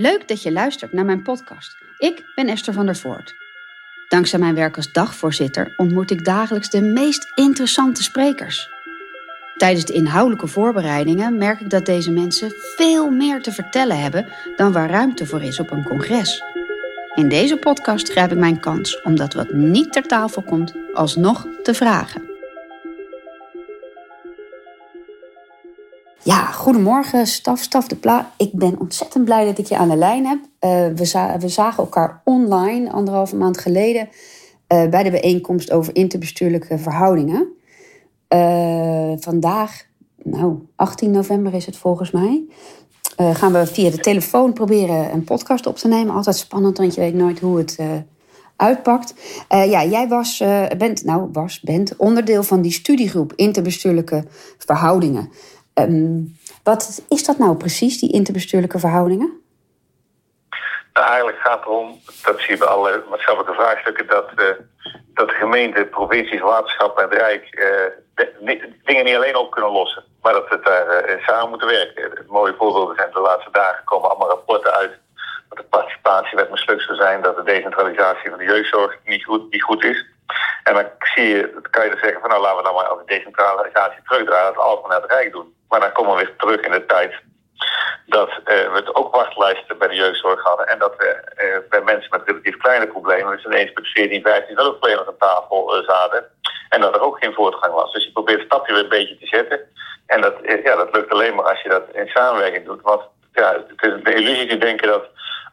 Leuk dat je luistert naar mijn podcast. Ik ben Esther van der Voort. Dankzij mijn werk als dagvoorzitter ontmoet ik dagelijks de meest interessante sprekers. Tijdens de inhoudelijke voorbereidingen merk ik dat deze mensen veel meer te vertellen hebben dan waar ruimte voor is op een congres. In deze podcast grijp ik mijn kans om dat wat niet ter tafel komt alsnog te vragen. Ja, goedemorgen, Staf, Staf de Pla. Ik ben ontzettend blij dat ik je aan de lijn heb. Uh, we, zagen elkaar online anderhalve maand geleden uh, bij de bijeenkomst over interbestuurlijke verhoudingen. Uh, vandaag, nou, 18 november is het volgens mij. gaan we via de telefoon proberen een podcast op te nemen. Altijd spannend, want je weet nooit hoe het uitpakt. ja, jij was, bent, nou, was, bent onderdeel van die studiegroep interbestuurlijke verhoudingen. Um, wat is dat nou precies, die interbestuurlijke verhoudingen? Nou, eigenlijk gaat het erom, dat zie je bij alle maatschappelijke vraagstukken, dat, uh, dat de gemeente, provincies, waterschappen en het Rijk uh, dingen niet alleen op kunnen lossen, maar dat we daar uh, samen moeten werken. Mooie voorbeelden zijn de laatste dagen komen allemaal rapporten uit dat de participatiewet mislukt zou zijn, dat de decentralisatie van de jeugdzorg niet goed, niet goed is. En dan zie je, kan je dan zeggen van nou laten we dan maar de decentralisatie terugdraaien, dat alles maar naar het Rijk doen. Maar dan komen we weer terug in de tijd dat uh, we het ook wachtlijsten bij de jeugdzorg hadden. En dat we uh, bij mensen met relatief kleine problemen, dus ineens met 14, 15 hulpverleners aan tafel uh, zaten. En dat er ook geen voortgang was. Dus je probeert het stapje weer een beetje te zetten. En dat, ja, dat lukt alleen maar als je dat in samenwerking doet. Want ja, het is de illusie te denken dat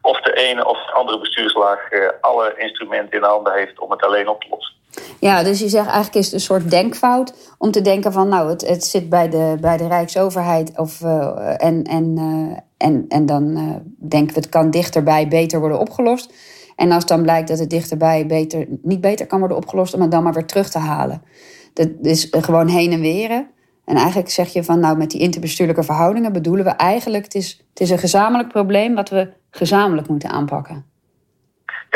of de ene of de andere bestuurslaag alle instrumenten in de handen heeft om het alleen op te lossen. Ja, dus je zegt eigenlijk is het een soort denkfout om te denken van nou, het, het zit bij de, bij de Rijksoverheid of, uh, en, en, uh, en, en dan uh, denken we het kan dichterbij beter worden opgelost. En als dan blijkt dat het dichterbij beter, niet beter kan worden opgelost, om het dan maar weer terug te halen. Dat is gewoon heen en weer. En eigenlijk zeg je van nou, met die interbestuurlijke verhoudingen bedoelen we eigenlijk, het is, het is een gezamenlijk probleem wat we gezamenlijk moeten aanpakken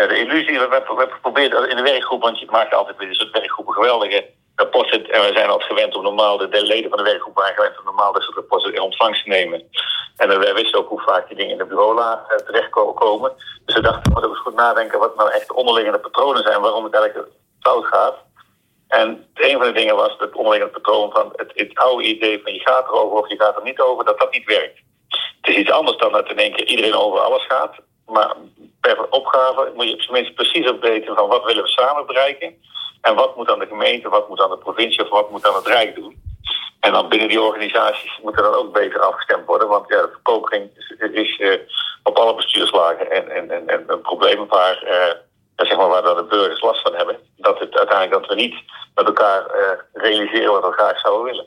ja, de illusie, we hebben geprobeerd in de werkgroep, want je maakt altijd weer een soort werkgroepen geweldige rapporten. En we zijn altijd gewend om normaal, de, de leden van de werkgroep waren gewend om normaal dat soort rapporten in ontvangst te nemen. En wij wisten ook hoe vaak die dingen in de bureaula uh, terechtkomen. Dus we dachten, we moeten eens goed nadenken wat nou echt de onderliggende patronen zijn, waarom het eigenlijk fout gaat. En een van de dingen was het onderliggende patroon van het, het oude idee van je gaat erover of je gaat er niet over, dat dat niet werkt. Het is iets anders dan dat in één keer iedereen over alles gaat. Maar per opgave moet je op zijn minst precies op weten van wat willen we samen bereiken. En wat moet aan de gemeente, wat moet aan de provincie of wat moet aan het Rijk doen. En dan binnen die organisaties moet er dan ook beter afgestemd worden. Want ja, de verkoping is, is uh, op alle bestuurslagen en, en, en, en een probleem waar, uh, zeg maar waar de burgers last van hebben. Dat het uiteindelijk dat we niet met elkaar uh, realiseren wat we graag zouden willen.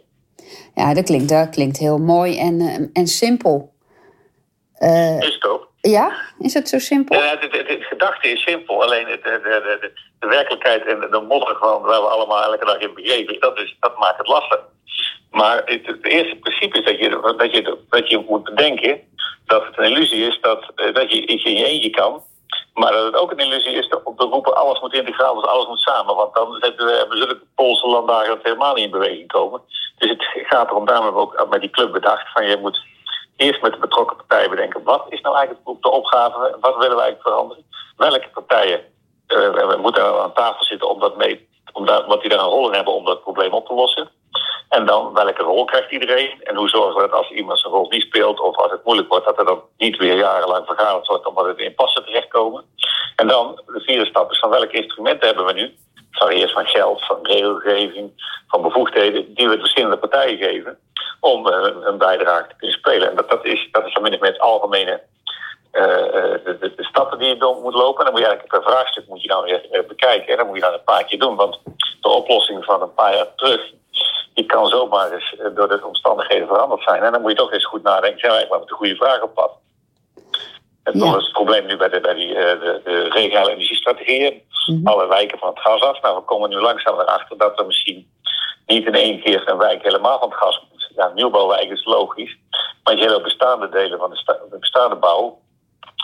Ja, dat klinkt, dat klinkt heel mooi en, en simpel. Is het ook. Ja, is het zo simpel? Ja, de, gedachte is simpel. Alleen de, de, de, de werkelijkheid en de modder van waar we allemaal elke dag in begeven, dat, is, dat maakt het lastig. Maar het, het, eerste principe is dat je, dat, je, dat je moet bedenken dat het een illusie is dat, eh, dat je iets in je eentje kan. Maar dat het ook een illusie is om te roepen alles moet integraal, dus alles moet samen. Want dan hebben we zulke Poolse landdagen dat helemaal niet in beweging komen. Dus het gaat erom, daarom hebben we ook met die club bedacht van je moet eerst met de betrokken partijen bedenken. Wat is nou eigenlijk de opgave? Wat willen wij eigenlijk veranderen? Welke partijen uh, moeten aan tafel zitten om dat mee, om dat, wat die daar een rol in hebben om dat probleem op te lossen? En dan welke rol krijgt iedereen? En hoe zorgen we dat als iemand zijn rol niet speelt of als het moeilijk wordt, dat er dan niet weer jarenlang vergaderd wordt omdat het in passen terechtkomen? En dan de vierde stap is van welke instrumenten hebben we nu? Varieert van geld, van regelgeving, van bevoegdheden die we de verschillende partijen geven om uh, een bijdrage te kunnen spelen. En dat, dat, is, dat is dan het algemene uh, de, de, stappen die je dan moet lopen. En dan moet je eigenlijk per vraagstuk moet je dan weer bekijken. En dan moet je dan een paar keer doen. Want de oplossing van een paar jaar terug, die kan zomaar eens door de omstandigheden veranderd zijn. En dan moet je toch eens goed nadenken, zijn we eigenlijk met de goede vraag op pad? En ja. is het probleem nu bij de, bij die, de, de regionale energiestrategieën. Mm Alle wijken van het gas af. Nou, we komen nu langzaam erachter dat we misschien niet in één keer een wijk helemaal van het gas moet. Ja, nieuwbouwwijk is logisch. Maar je hele bestaande delen van de, de bestaande bouw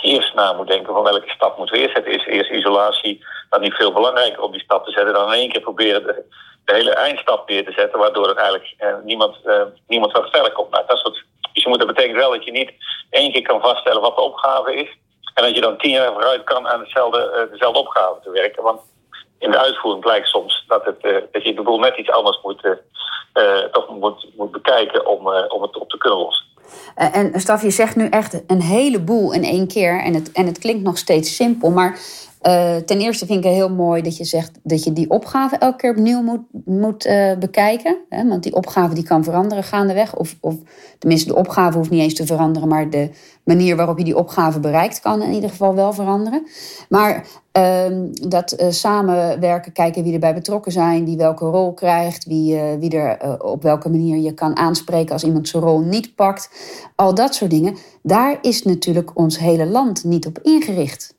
eerst na moet denken van welke stap moeten we eerst zetten. Is eerst isolatie dan niet veel belangrijker om die stap te zetten dan in één keer proberen de, de hele eindstap neer te zetten, waardoor er eigenlijk eh, niemand, eh, niemand wat verder komt. Nou, dat soort Dus je moet, dat betekent wel dat je niet één keer kan vaststellen wat de opgave is. En dat je dan tien jaar vooruit kan aan hetzelfde, dezelfde opgave te werken. Want in de uitvoering blijkt soms dat, het, dat je boel net iets anders moet, toch moet, moet bekijken om, om het op te kunnen lossen. En Staf, je zegt nu echt een heleboel in één keer. En het, en het klinkt nog steeds simpel. Maar uh, ten eerste vind ik het heel mooi dat je zegt dat je die opgave elke keer opnieuw moet, moet uh, bekijken. Hè? Want die opgave die kan veranderen gaandeweg. Of, of tenminste, de opgave hoeft niet eens te veranderen, maar de manier waarop je die opgave bereikt kan in ieder geval wel veranderen. Maar uh, dat uh, samenwerken, kijken wie erbij betrokken zijn, wie welke rol krijgt, wie, wie er op welke manier je kan aanspreken als iemand zijn rol niet pakt. Al dat soort dingen. Daar is natuurlijk ons hele land niet op ingericht.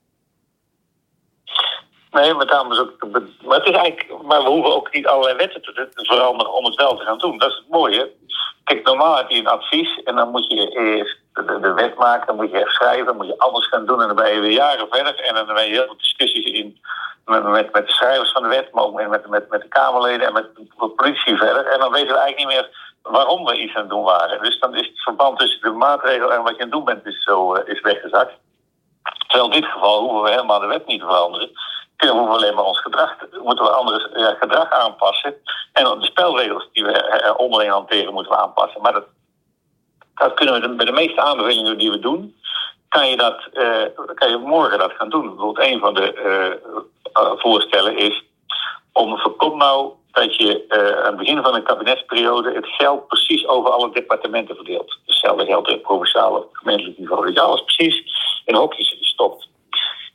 Nee, maar daarom is ook. Maar, het is eigenlijk, maar we hoeven ook niet allerlei wetten te, veranderen om het wel te gaan doen. Dat is het mooie. Kijk, normaal heb je een advies en dan moet je eerst de, wet maken, dan moet je schrijven, dan moet je alles gaan doen en dan ben je weer jaren verder. En dan ben je heel veel discussies in met, met, met de schrijvers van de wet, maar ook met, met, met de Kamerleden en met de politie verder. En dan weten we eigenlijk niet meer waarom we iets aan het doen waren. Dus dan is het verband tussen de maatregel en wat je aan het doen bent is, zo, uh, is weggezakt. Terwijl in dit geval hoeven we helemaal de wet niet te veranderen kunnen we alleen maar ons gedrag, moeten we anders ja, gedrag aanpassen. En de spelregels die we eh, onderling hanteren, moeten we aanpassen. Maar dat, dat kunnen we bij de meeste aanbevelingen die we doen, kan je, dat, kan je morgen dat gaan doen. Bijvoorbeeld een van de voorstellen is om voorkom nou dat je aan het begin van een kabinetsperiode het geld precies over alle departementen verdeelt. Dus hetzelfde geldt op provinciaal of gemeentelijk niveau. Dat je alles precies in hokjes stopt.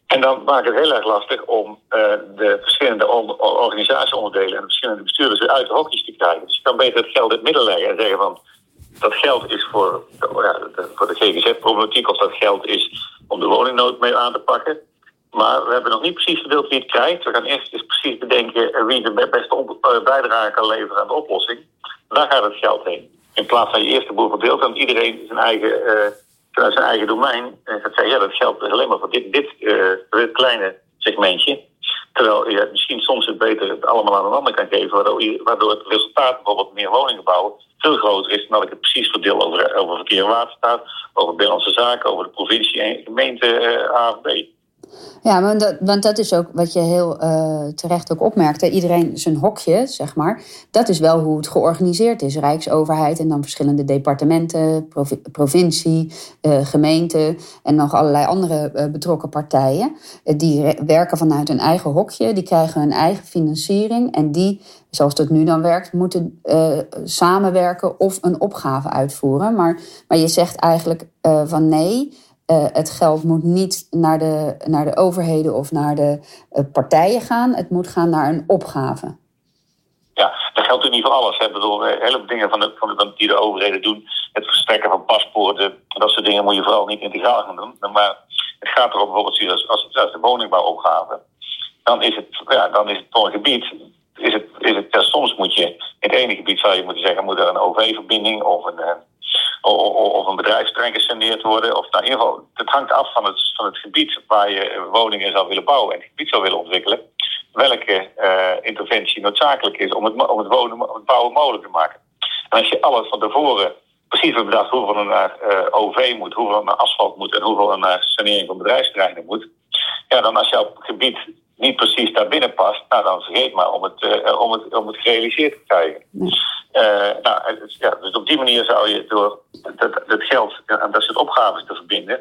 En dan maakt het heel erg lastig om uh, de verschillende organisatieonderdelen en de verschillende bestuurders uit de hokjes te krijgen. Dus je kan beter het geld in het midden leggen en zeggen van dat geld is voor, ja, voor de GGZ-problematiek of dat geld is om de woningnood mee aan te pakken. Maar we hebben nog niet precies verdeeld wie het krijgt. We gaan eerst eens precies bedenken wie de beste eh, bijdrage kan leveren aan de oplossing. Daar gaat het geld heen. In plaats van je eerst de boel verdeelt en iedereen zijn eigen vanuit zijn eigen domein en gaat zeggen, ja, dat geldt alleen maar voor dit, dit, dit kleine segmentje. Terwijl je misschien soms het beter het allemaal aan een ander kan geven, waardoor, waardoor het resultaat bijvoorbeeld meer woningen bouwen veel groter is dan dat ik het precies verdeel over, over verkeer en waterstaat, over binnenlandse zaken, over de provincie en gemeente uh, AFB. Ja, want dat, want dat is ook wat je heel uh, terecht ook opmerkte. Iedereen zijn hokje, zeg maar. Dat is wel hoe het georganiseerd is. Rijksoverheid en dan verschillende departementen, provincie, uh, gemeente en nog allerlei andere uh, betrokken partijen. die werken vanuit hun eigen hokje, die krijgen hun eigen financiering. En die, zoals dat nu dan werkt, moeten samenwerken of een opgave uitvoeren. Maar, maar je zegt eigenlijk van nee uh, het geld moet niet naar de, naar de overheden of naar de uh, partijen gaan. Het moet gaan naar een opgave. Ja, dat geldt niet voor alles. Hè. Ik bedoel, eh, hele dingen van de, van de, die de overheden doen, het verstrekken van paspoorten, dat soort dingen moet je vooral niet integraal gaan doen. Maar het gaat erom bijvoorbeeld als, als, als de woningbouwopgave. Dan is het, ja, dan is het voor een gebied, is het, is het, soms moet je, in het ene gebied zou je moeten zeggen, moet er een OV-verbinding of een of een bedrijfsterrein gesaneerd worden. Of nou, in ieder geval, het hangt af van het, van het gebied waar je woningen zou willen bouwen en het gebied zou willen ontwikkelen. Welke uh, interventie noodzakelijk is om het, om het, wonen, om het bouwen mogelijk te maken. En als je alles van tevoren precies hebt bedacht hoeveel er naar uh, OV moet, hoeveel er naar asfalt moet en hoeveel er naar sanering van bedrijfsterreinen moet. Ja, dan als jouw gebied niet precies daar binnen past, nou dan vergeet maar om het, om het, om het gerealiseerd te krijgen. Nou, ja, dus op die manier zou je door dat, dat geld en dat soort opgaves te verbinden,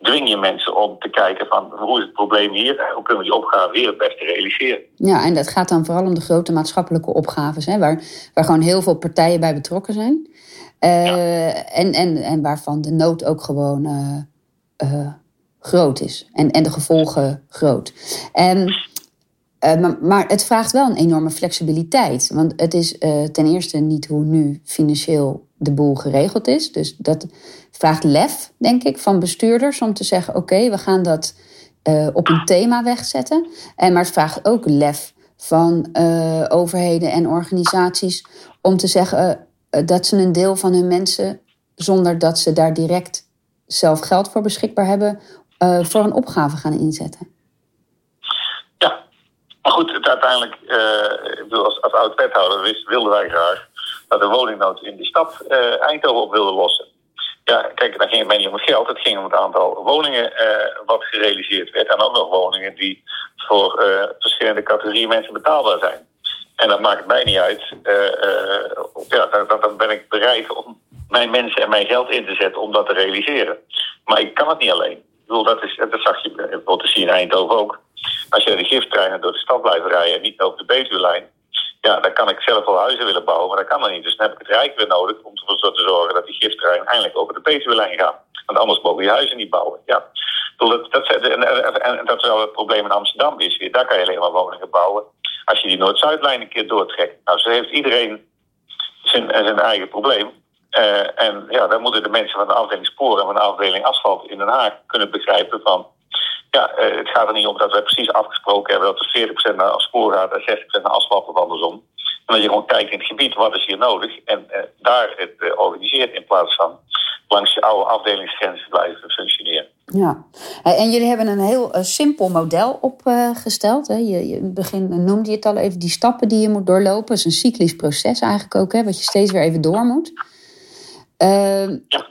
dwing je mensen om te kijken van hoe is het probleem hier en hoe kunnen we die opgave weer het beste realiseren. Ja, en dat gaat dan vooral om de grote maatschappelijke opgaves, hè, waar, waar gewoon heel veel partijen bij betrokken zijn. Uh, ja. en, en, en waarvan de nood ook gewoon uh, groot is en, en de gevolgen groot. En uh, maar, maar, het vraagt wel een enorme flexibiliteit. Want het is uh, ten eerste niet hoe nu financieel de boel geregeld is. Dus dat vraagt lef, denk ik, van bestuurders om te zeggen: oké, we gaan dat uh, op een thema wegzetten. En, maar het vraagt ook lef van overheden en organisaties om te zeggen dat ze een deel van hun mensen, zonder dat ze daar direct zelf geld voor beschikbaar hebben, voor een opgave gaan inzetten. Maar goed, uiteindelijk, uh, als, als oud-wethouder wilden wij graag dat de woningnood in die stad uh, Eindhoven op wilde lossen. Ja, kijk, daar ging het mij niet om het geld. Het ging om het aantal woningen uh, wat gerealiseerd werd. En ook nog woningen die voor verschillende categorieën mensen betaalbaar zijn. En dat maakt mij niet uit. Ja, dan, dan, ben ik bereid om mijn mensen en mijn geld in te zetten om dat te realiseren. Maar ik kan het niet alleen. Ik bedoel, dat, is, dat zag je bijvoorbeeld te zien in Eindhoven ook. Als je de gifttreinen door de stad blijft rijden en niet over de Betuwe-lijn ja, dan kan ik zelf wel huizen willen bouwen, maar dat kan dan niet. Dus dan heb ik het Rijk weer nodig om ervoor te zorgen dat die giftterreinen eindelijk over de Betuwe-lijn gaan. Want anders mogen die huizen niet bouwen. Ja. Dat, dat, en, dat is wel het probleem in Amsterdam. Is, daar kan je alleen maar woningen bouwen als je die Noord-Zuidlijn een keer doortrekt. Nou, zo heeft iedereen zijn, zijn eigen probleem. Uh, en ja, dan moeten de mensen van de afdeling sporen en van de afdeling asfalt in Den Haag kunnen begrijpen van ja, uh, het gaat er niet om dat we precies afgesproken hebben dat er 40% naar spoor gaat en 60% naar asfalt of andersom. En dat je gewoon kijkt in het gebied, wat is hier nodig? En uh, daar het uh, organiseert in plaats van langs je oude afdelingsgrenzen blijven functioneren. Ja, en jullie hebben een heel simpel model opgesteld. Hè? Je, je, in het begin noemde je het al even, die stappen die je moet doorlopen. Het is een cyclisch proces eigenlijk ook, hè, wat je steeds weer even door moet. Ehm, ja.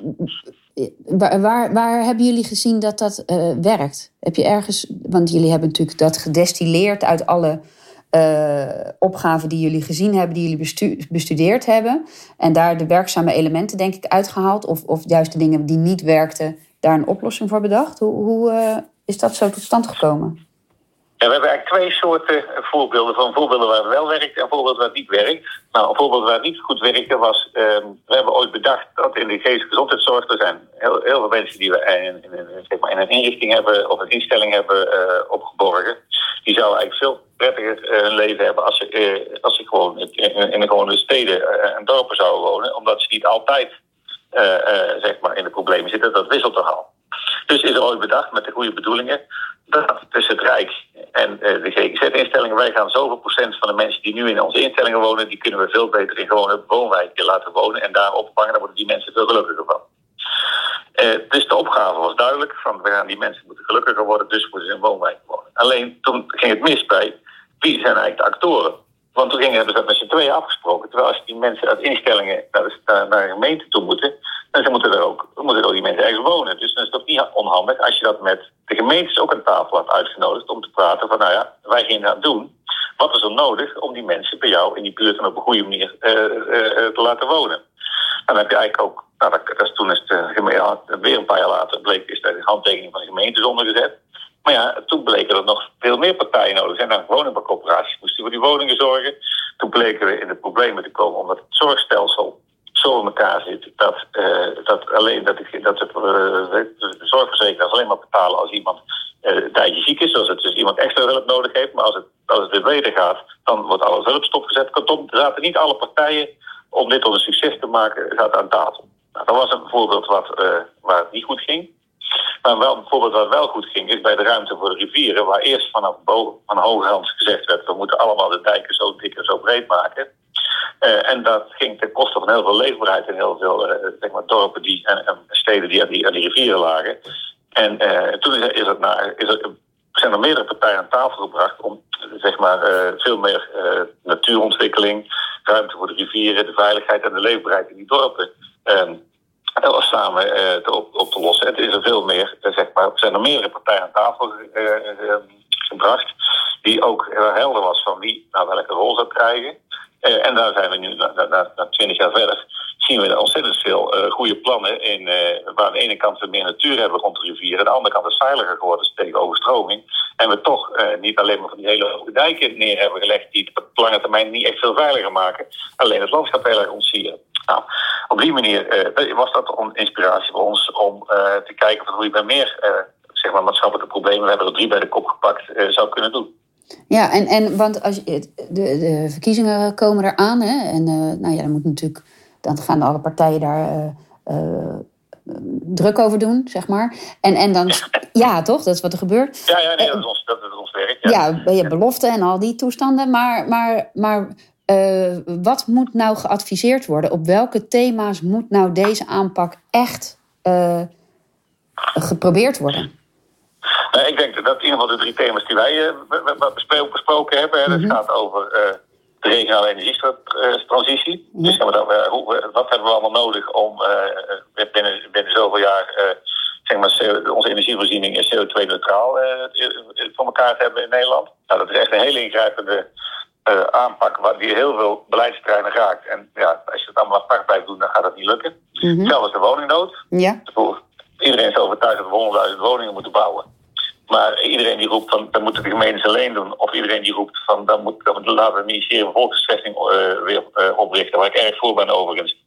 Waar, waar, hebben jullie gezien dat dat uh, werkt? Heb je ergens, want jullie hebben natuurlijk dat gedestilleerd uit alle uh, opgaven die jullie gezien hebben, die jullie bestu bestudeerd hebben. En daar de werkzame elementen, denk ik, uitgehaald. Of, of juist de dingen die niet werkten, daar een oplossing voor bedacht. Hoe, hoe uh, is dat zo tot stand gekomen? We hebben eigenlijk twee soorten voorbeelden van voorbeelden waar het wel werkt en voorbeelden waar het niet werkt. Nou, een voorbeeld waar het niet goed werkte was, um, we hebben ooit bedacht dat in de geestelijke gezondheidszorg, er zijn heel, veel mensen die we in, in, in, zeg maar in een inrichting hebben of een instelling hebben uh, opgeborgen. Die zouden eigenlijk veel prettiger hun leven hebben als ze, uh, als ze gewoon in, in gewone steden en dorpen zouden wonen. Omdat ze niet altijd zeg maar in de problemen zitten. Dat wisselt toch al. Dus is er ooit bedacht met de goede bedoelingen dat tussen het Rijk en uh, de GGZ-instellingen, wij gaan zoveel procent van de mensen die nu in onze instellingen wonen, die kunnen we veel beter in gewone woonwijken laten wonen en daar opvangen. Dan worden die mensen veel gelukkiger van. Uh, dus de opgave was duidelijk: van we gaan die mensen moeten gelukkiger worden, dus moeten ze in woonwijken wonen. Alleen toen ging het mis bij wie zijn eigenlijk de actoren. Want toen gingen we dat met z'n tweeën afgesproken. Terwijl als die mensen uit instellingen naar de, naar gemeente toe moeten, dan moeten er ook, moeten ook die mensen ergens wonen. Dus dan is het ook niet onhandig als je dat met de gemeentes ook aan tafel had uitgenodigd om te praten van, nou ja, wij gaan dat doen. Wat is er nodig om die mensen bij jou in die buurt op een goede manier uh, uh, te laten wonen? En dan heb je eigenlijk ook, nou, dat, dat is, toen is de gemeente, weer een paar jaar later bleek, is daar de handtekening van de gemeente ondergezet. Maar ja, toen bleken er nog veel meer partijen nodig zijn. Nou, woningbouwcorporaties moesten voor die woningen zorgen. Toen bleken we in de problemen te komen omdat het zorgstelsel zo in elkaar zit dat, uh, dat alleen dat, dat uh, de zorgverzekeraars alleen maar betalen als iemand uh, een tijdje ziek is, als het dus iemand extra hulp nodig heeft. Maar als het, als het weer beter gaat, dan wordt alles hulp stopgezet. Kortom, zaten niet alle partijen om dit tot een succes te maken, zaten aan tafel. Nou, dat was een voorbeeld wat, waar het niet goed ging. Maar wel, bijvoorbeeld wat wel goed ging, is bij de ruimte voor de rivieren, waar eerst vanaf van hogerhand gezegd werd, we moeten allemaal de dijken zo dik en zo breed maken. Uh, en dat ging ten koste van heel veel leefbaarheid in heel veel uh, zeg maar, dorpen die, en, en, steden die aan, die rivieren lagen. En uh, toen is, het naar, is er, zijn er meerdere partijen aan tafel gebracht om zeg maar, veel meer natuurontwikkeling, ruimte voor de rivieren, de veiligheid en de leefbaarheid in die dorpen ehm, samen te op, op, te lossen. Het is er veel meer, zeg maar, zijn er meerdere partijen aan tafel gebracht, die ook helder was van wie nou welke rol zou krijgen. En daar zijn we nu, na, 20 jaar verder, zien we ontzettend veel uh, goede plannen. In, waar aan de ene kant we meer natuur hebben rond de rivier, aan de andere kant is veiliger geworden tegen overstroming. En we toch niet alleen maar van die hele hoge dijken neer hebben gelegd, die op lange termijn niet echt veel veiliger maken, alleen het landschap heel erg ontsieren. Nou, op die manier was dat een inspiratie voor ons om te kijken van hoe je bij meer zeg maar, maatschappelijke problemen, we hebben er drie bij de kop gepakt, zou kunnen doen. Ja, en, en want als je, de, de verkiezingen komen eraan. Hè, en nou ja, dan moet natuurlijk. Dan gaan alle partijen daar druk over doen, zeg maar. En, en dan. Ja, toch? Dat is wat er gebeurt. Ja, ja nee, dat, is ons, dat is ons werk. Ja, ja je beloften en al die toestanden. Maar, maar, maar wat moet nou geadviseerd worden? Op welke thema's moet nou deze aanpak echt geprobeerd worden? Nou, ik denk dat in ieder geval de drie thema's die wij uh, besproken hebben. Mm -hmm. gaat over de regionale energietransitie. Dus dat, hoe, wat hebben we allemaal nodig om binnen, binnen zoveel jaar zeg maar, onze energievoorziening CO2-neutraal voor elkaar te hebben in Nederland? Nou, dat is echt een hele ingrijpende uh, aanpak die heel veel beleidsterreinen raakt. En ja, als je het allemaal apart blijft doen, dan gaat dat niet lukken. Mm -hmm. Zelfs de woningnood. Ja. Iedereen is overtuigd dat we 100.000 woningen moeten bouwen. Maar iedereen die roept van dan moeten de gemeentes alleen doen. Of iedereen die roept van dan, moet, dan laten we het ministerie van Volksgevestiging uh, weer uh, oprichten. Waar ik erg voor ben overigens.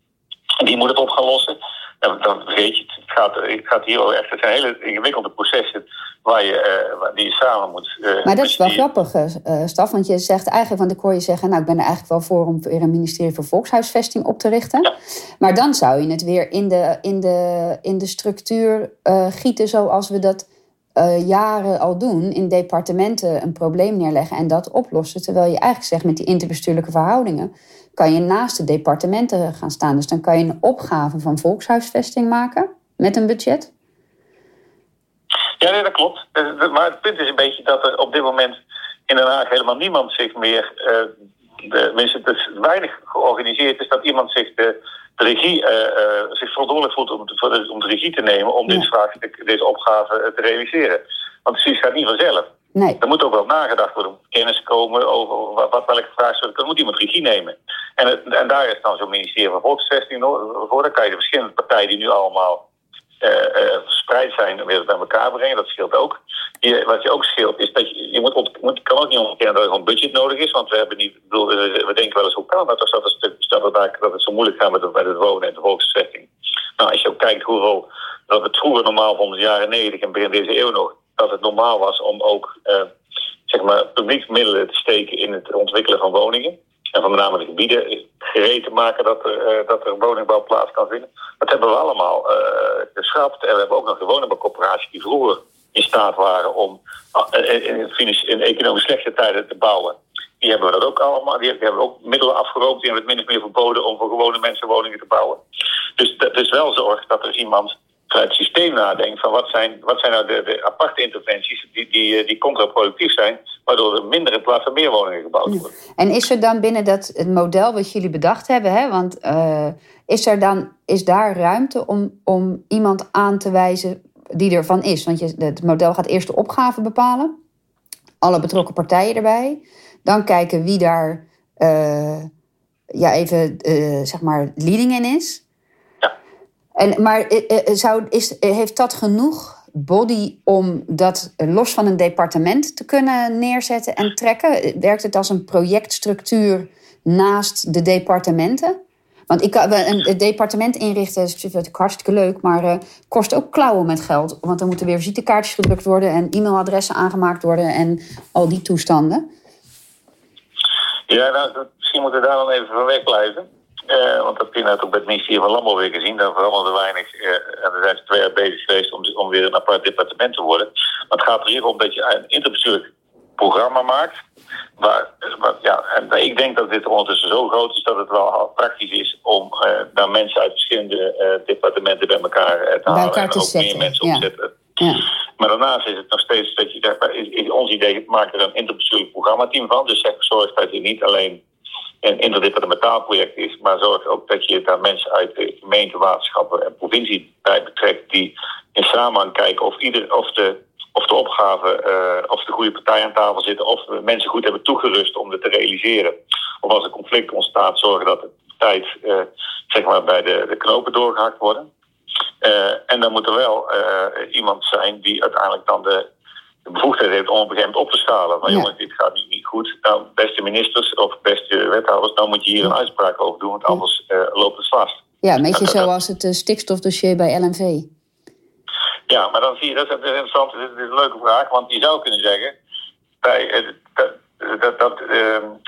Die moet het op gaan lossen. Dan weet je, het gaat, het gaat hier wel echt. Het zijn hele ingewikkelde processen waar je, uh, die je samen moet. Uh, maar dat is wel die... grappig, uh, Staf. Want je zegt eigenlijk, want ik hoor je zeggen, nou ik ben er eigenlijk wel voor om weer een ministerie voor Volkshuisvesting op te richten. Ja. Maar dan zou je het weer in de, in de, in de structuur gieten zoals we dat jaren al doen. In departementen een probleem neerleggen en dat oplossen. Terwijl je eigenlijk zegt met die interbestuurlijke verhoudingen kan je naast de departementen gaan staan. Dus dan kan je een opgave van volkshuisvesting maken met een budget. Ja, nee, dat klopt. Maar het punt is een beetje dat er op dit moment in Den Haag helemaal niemand zich meer. Uh, de, het is weinig georganiseerd is dat iemand zich de, de regie, uh, uh, zich verantwoordelijk voelt om, de, om de regie te nemen om ja. dit vraagstuk, deze opgave te realiseren. Want het gaat niet vanzelf. Nee. Er moet ook wel nagedacht worden, kennis komen over wat, wat welke vraagstukken. Dan moet iemand regie nemen. En, en daar is dan zo'n ministerie van Volksvesting voor. Dan kan je de verschillende partijen die nu allemaal uh, uh, verspreid zijn weer bij elkaar brengen. Dat scheelt ook. Wat je ook scheelt is dat je, je moet, moet, kan ook niet ontkennen dat er gewoon budget nodig is. Want we hebben niet, bedoel, we denken wel eens hoe kan dat als dat, het, dat, het, dat het zo moeilijk gaat met het, wonen en de volksvesting. Nou, als je ook kijkt hoeveel dat het vroeger normaal van de jaren 90 en begin deze eeuw nog dat het normaal was om ook uh, zeg maar publieksmiddelen te steken in het ontwikkelen van woningen. En van met name de gebieden gereed te maken dat er, uh, dat er woningbouw plaats kan vinden. Dat hebben we allemaal uh, geschrapt. En we hebben ook nog de woningbouwcorporaties die vroeger in staat waren om in, in economisch slechte tijden te bouwen. Die hebben we dat ook allemaal. Die hebben ook middelen afgeroomd. Die hebben het min of meer verboden om voor gewone mensen woningen te bouwen. Dus dat is wel zorg dat er iemand vanuit het systeem nadenkt van wat zijn, wat zijn nou de, de aparte interventies die, die, die contraproductief zijn, waardoor er minder in plaats van meer woningen gebouwd worden. En is er dan binnen dat het model wat jullie bedacht hebben, hè, want uh, is er dan is daar ruimte om, om iemand aan te wijzen die ervan is? Want je, het model gaat eerst de opgave bepalen, alle betrokken partijen erbij, dan kijken wie daar uh, ja, even uh, zeg maar leading in is. En, maar zou, is, heeft dat genoeg body om dat los van een departement te kunnen neerzetten en trekken? Werkt het als een projectstructuur naast de departementen? Want ik, een departement inrichten is natuurlijk hartstikke leuk, maar kost ook klauwen met geld. Want er moeten weer visitekaartjes gedrukt worden en e-mailadressen aangemaakt worden en al die toestanden. Ja, nou, misschien moeten we daar dan even van wegblijven. Uh, want dat heb je net ook bij het ministerie van Landbouw weer gezien. Daar veranderde weinig. Uh, en daar zijn ze twee jaar bezig geweest om, om weer een apart departement te worden. Maar het gaat er hier om dat je een interbestuurlijk programma maakt. Waar, waar, ja, en ik denk dat dit ondertussen zo groot is dat het wel praktisch is om uh, daar mensen uit verschillende departementen bij elkaar te bij halen. en ook meer mensen ja. opzetten. Ja. Maar daarnaast is het nog steeds dat je daar, is, is ons idee, maak er een interbestuurlijk programmateam van. Dus zeg, zorg dat je niet alleen een interdepartementaal is, maar zorg ook dat je daar mensen uit de gemeente, waterschappen en provincie bij betrekt die in samenhang kijken of, ieder, of, de, of de opgave, uh, of de goede partij aan tafel zitten, of mensen goed hebben toegerust om dit te realiseren. Of als er conflict ontstaat, zorgen dat de tijd uh, zeg maar bij de, de knopen doorgehakt worden. Uh, en dan moet er wel iemand zijn die uiteindelijk dan de de bevoegdheid heeft om op een gegeven moment op te schalen. Van ja. jongens, dit gaat niet, niet goed. Nou, beste ministers of beste wethouders, dan moet je hier een uitspraak over doen, want anders uh, loopt het vast. Ja, een beetje zoals het uh, stikstofdossier bij LNV. Ja, maar dan zie je, dat is interessant, dit is een leuke vraag, want je zou kunnen zeggen, bij, uh, dat, dat, dat,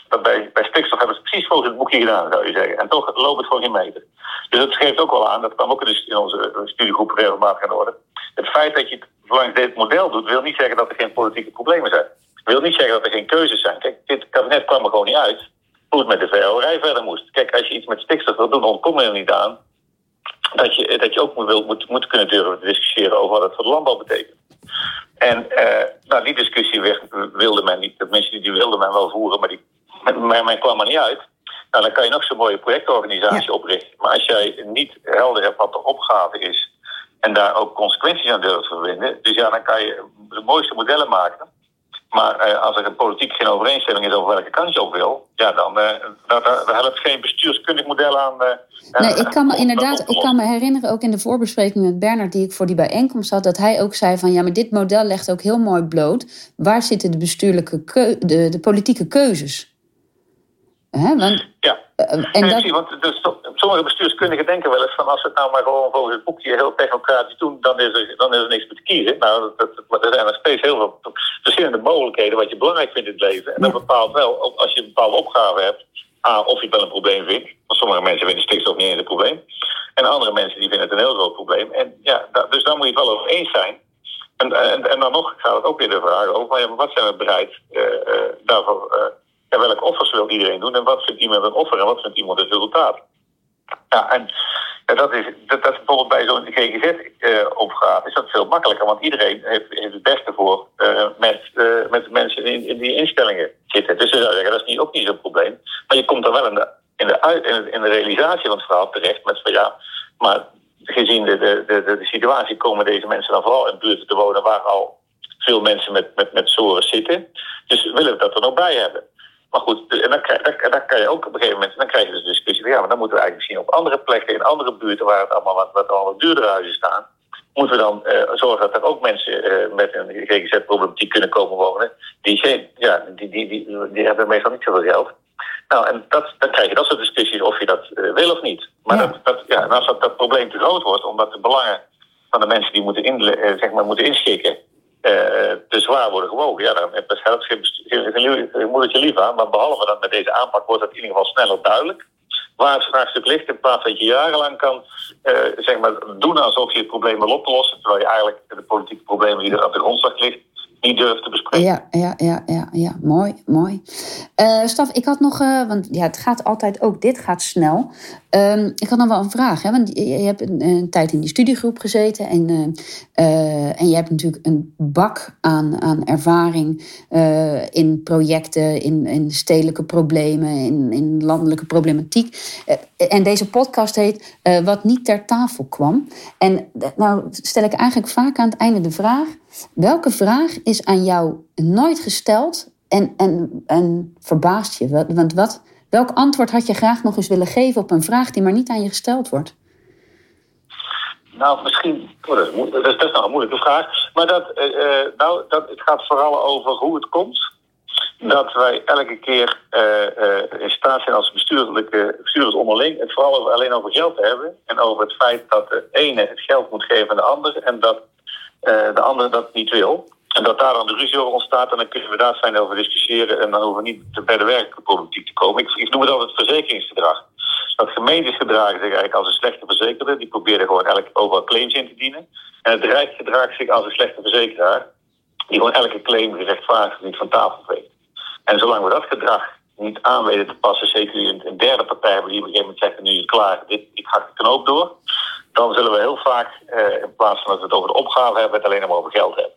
dat bij, bij stikstof hebben ze precies volgens het boekje gedaan, zou je zeggen. En toch loopt het gewoon geen meter. Dus dat geeft ook wel aan, dat kwam ook in onze studiegroep regelmatig aan de orde. Het feit dat je het zolang dit model doet, wil niet zeggen dat er geen politieke problemen zijn. Wil niet zeggen dat er geen keuzes zijn. Kijk, dit kabinet kwam er gewoon niet uit hoe het met de VORij verder moest. Kijk, als je iets met stikstof wil doen, dan kom je er niet aan dat je, dat je ook moet, moet, moet kunnen durven te discussiëren over wat het voor de landbouw betekent. En uh, nou, die discussie wilde men niet. Tenminste, die wilde men wel voeren, maar die men, men kwam er niet uit. Nou, dan kan je nog zo'n mooie projectorganisatie oprichten. Maar als jij niet helder hebt wat de opgave is en daar ook consequenties aan te verbinden, dus ja, dan kan je de mooiste modellen maken. Maar eh, als er politiek geen overeenstemming is over welke kant je op wil, ja, dan uh, daar, daar, helpt geen bestuurskundig model aan. Uh, nee, ik kan me inderdaad, ik kan me herinneren, ook in de voorbespreking met Bernard, die ik voor die bijeenkomst had, dat hij ook zei van ja, maar dit model legt ook heel mooi bloot. Waar zitten de bestuurlijke de, de politieke keuzes? Hè? Want, ja. en dat... want dus, sommige bestuurskundigen denken wel eens van als we het nou maar gewoon volgens het boekje heel technocratisch doen, dan is er, dan is er niks meer te kiezen. Nou, dat, er zijn nog steeds heel veel verschillende mogelijkheden wat je belangrijk vindt in het leven. En dat bepaalt wel, als je een bepaalde opgave hebt, A, of je het wel een probleem vindt. Want sommige mensen vinden stikstof niet eens een probleem. En andere mensen die vinden het een heel groot probleem. En ja, dus daar moet je het wel over eens zijn. En, en, en dan nog gaat het ook weer de vraag over, maar wat zijn we bereid uh, daarvoor... Uh, en welke offers wil iedereen doen en wat vindt iemand een offer en wat vindt iemand het resultaat? Ja, en dat, is, dat, dat is bijvoorbeeld bij zo'n GGZ-opgave uh, is dat veel makkelijker, want iedereen heeft, het beste voor uh, met, uh, met de mensen in, in, die instellingen zitten. Dus dat is niet, ook niet zo'n probleem. Maar je komt er wel in de, in, de, de, realisatie van het verhaal terecht met van ja, maar gezien de, de, de, de, situatie komen deze mensen dan vooral in buurten te wonen waar al veel mensen met, met, met zitten. Dus willen we dat er nog bij hebben. Maar goed, en dan, dan, kan je ook op een gegeven moment, dan krijg je dus de discussie ja, maar dan moeten we eigenlijk zien op andere plekken, in andere buurten waar het allemaal wat, wat, wat duurdere huizen staan, moeten we dan uh, zorgen dat er ook mensen uh, met een GGZ-problematiek kunnen komen wonen, die, geen, ja, die, die, die, die hebben meestal niet zoveel geld. Nou, en dat, dan krijg je dat soort discussies of je dat uh, wil of niet. Maar ja. Dat, dat, ja, en als dat, dat probleem te groot wordt, omdat de belangen van de mensen die moeten, in, zeg maar, moeten inschikken, worden gewogen. Ja, dan geen, geen moedertje lief aan. Maar behalve dat met deze aanpak wordt het in ieder geval sneller duidelijk. Waar het vraagstuk ligt, in plaats dat je jarenlang kan uh, zeg maar, doen alsof je het probleem wil op te lossen. Terwijl je eigenlijk de politieke problemen die er op de grondslag ligt, Ja, ja, ja, ja, ja. mooi, mooi. Uh, Staf, ik had nog, uh, want ja, het gaat altijd ook, dit gaat snel. Um, ik had nog wel een vraag, hè, want je, hebt een, tijd in die studiegroep gezeten en, uh, en je hebt natuurlijk een bak aan, aan ervaring in projecten, in, in stedelijke problemen, in, in landelijke problematiek. en deze podcast heet Wat niet ter tafel kwam. En nou stel ik eigenlijk vaak aan het einde de vraag: welke vraag is aan jou nooit gesteld en, en, en verbaast je? Want wat, welk antwoord had je graag nog eens willen geven op een vraag die maar niet aan je gesteld wordt? Nou, misschien. Oh, dat, is, dat, is, nou een moeilijke vraag. Maar dat, uh, nou, dat, het gaat vooral over hoe het komt dat wij elke keer uh, in staat zijn als bestuurlijke bestuurders onderling het vooral over, alleen over geld te hebben. En over het feit dat de ene het geld moet geven aan de ander en dat de andere dat niet wil. En dat daar dan de ruzie over ontstaat, en dan kunnen we daar fijn over discussiëren. En dan hoeven we niet bij de werkpolitiek te komen. Ik, ik noem het altijd verzekeringsgedrag. Dat gemeentes gedragen zich eigenlijk als een slechte verzekerde. Die proberen gewoon elke overal claims in te dienen. En het Rijk gedraagt zich als een slechte verzekeraar. Die gewoon elke claim gerechtvaardigd niet van tafel veegt. En zolang we dat gedrag niet aan weten te passen, zeker een, een derde partij hebben die op een gegeven moment zegt: nu is het klaar, dit, ik hak de knoop door. Dan zullen we heel vaak, eh, in plaats van dat we het over de opgave hebben, het alleen maar over geld hebben.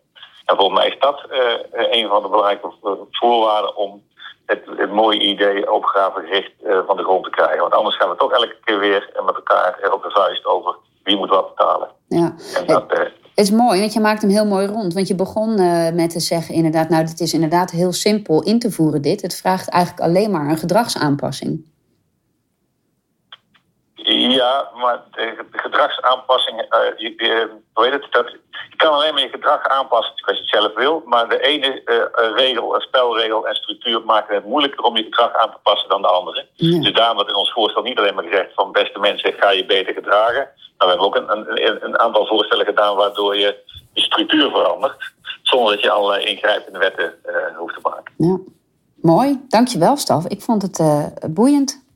En volgens mij is dat uh, een van de belangrijke voorwaarden om het, het mooie idee opgavegericht uh, van de grond te krijgen. Want anders gaan we toch elke keer weer met elkaar op de vuist over wie moet wat betalen. Ja. En dat, het is mooi, want je maakt hem heel mooi rond. Want je begon met te zeggen inderdaad, nou het is inderdaad heel simpel in te voeren dit. Het vraagt eigenlijk alleen maar een gedragsaanpassing. Ja, maar de gedragsaanpassing, uh, je, je, het, dat, je kan alleen maar je gedrag aanpassen als je het zelf wil. Maar de ene uh, regel, spelregel en structuur maken het moeilijker om je gedrag aan te passen dan de andere. Dus daarom wordt in ons voorstel niet alleen maar gezegd van beste mensen, ga je beter gedragen. Maar we hebben ook een, een, een aantal voorstellen gedaan waardoor je de structuur verandert. Zonder dat je allerlei ingrijpende wetten uh, hoeft te maken. Ja. Mooi, dankjewel Staf. Ik vond het boeiend.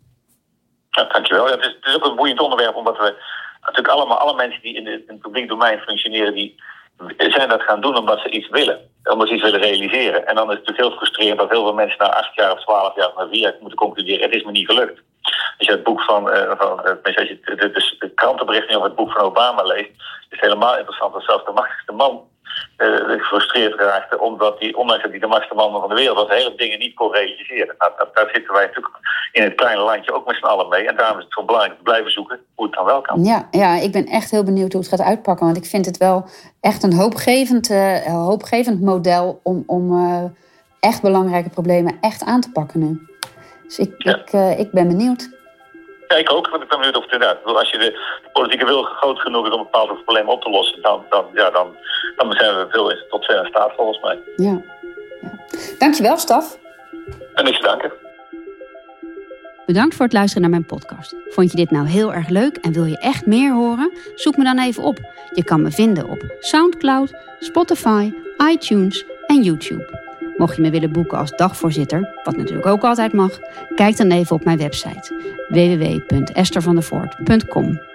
Ja, dankjewel. Ja, het, is, ook een boeiend onderwerp, omdat we natuurlijk allemaal, alle mensen die in, het publiek domein functioneren, die zijn dat gaan doen omdat ze iets willen. Omdat ze iets willen realiseren. En dan is het natuurlijk heel frustrerend dat heel veel mensen na acht jaar of twaalf jaar of na vier jaar moeten concluderen: het is me niet gelukt. Als je het boek van, uh, van uh, als je de, de, de krantenbericht over het boek van Obama leest, is het helemaal interessant dat zelfs de machtigste man uh, gefrustreerd raakte, omdat hij, ondanks dat hij de machtigste man van de wereld was, hele dingen niet kon realiseren. Nou, daar zitten wij natuurlijk in het kleine landje ook met z'n allen mee. En daarom is het zo belangrijk te blijven zoeken hoe het dan wel kan. Ja, ja, ik ben echt heel benieuwd hoe het gaat uitpakken. Want ik vind het wel echt een hoopgevend, uh, hoopgevend model om, om uh, echt belangrijke problemen echt aan te pakken nu. Dus ik, ja. ik, ik ben benieuwd. Ja, ik ook, want ik ben benieuwd of het inderdaad... Als je de politieke wil groot genoeg is om bepaalde problemen op te lossen... dan, dan, ja, dan, dan zijn we veel tot in staat, volgens mij. Ja. ja. Dankjewel, Staf. En te danken. Bedankt voor het luisteren naar mijn podcast. Vond je dit nou heel erg leuk en wil je echt meer horen? Zoek me dan even op. Je kan me vinden op SoundCloud, Spotify, iTunes en YouTube. Mocht je me willen boeken als dagvoorzitter, wat natuurlijk ook altijd mag, kijk dan even op mijn website www.estervandervoort.com.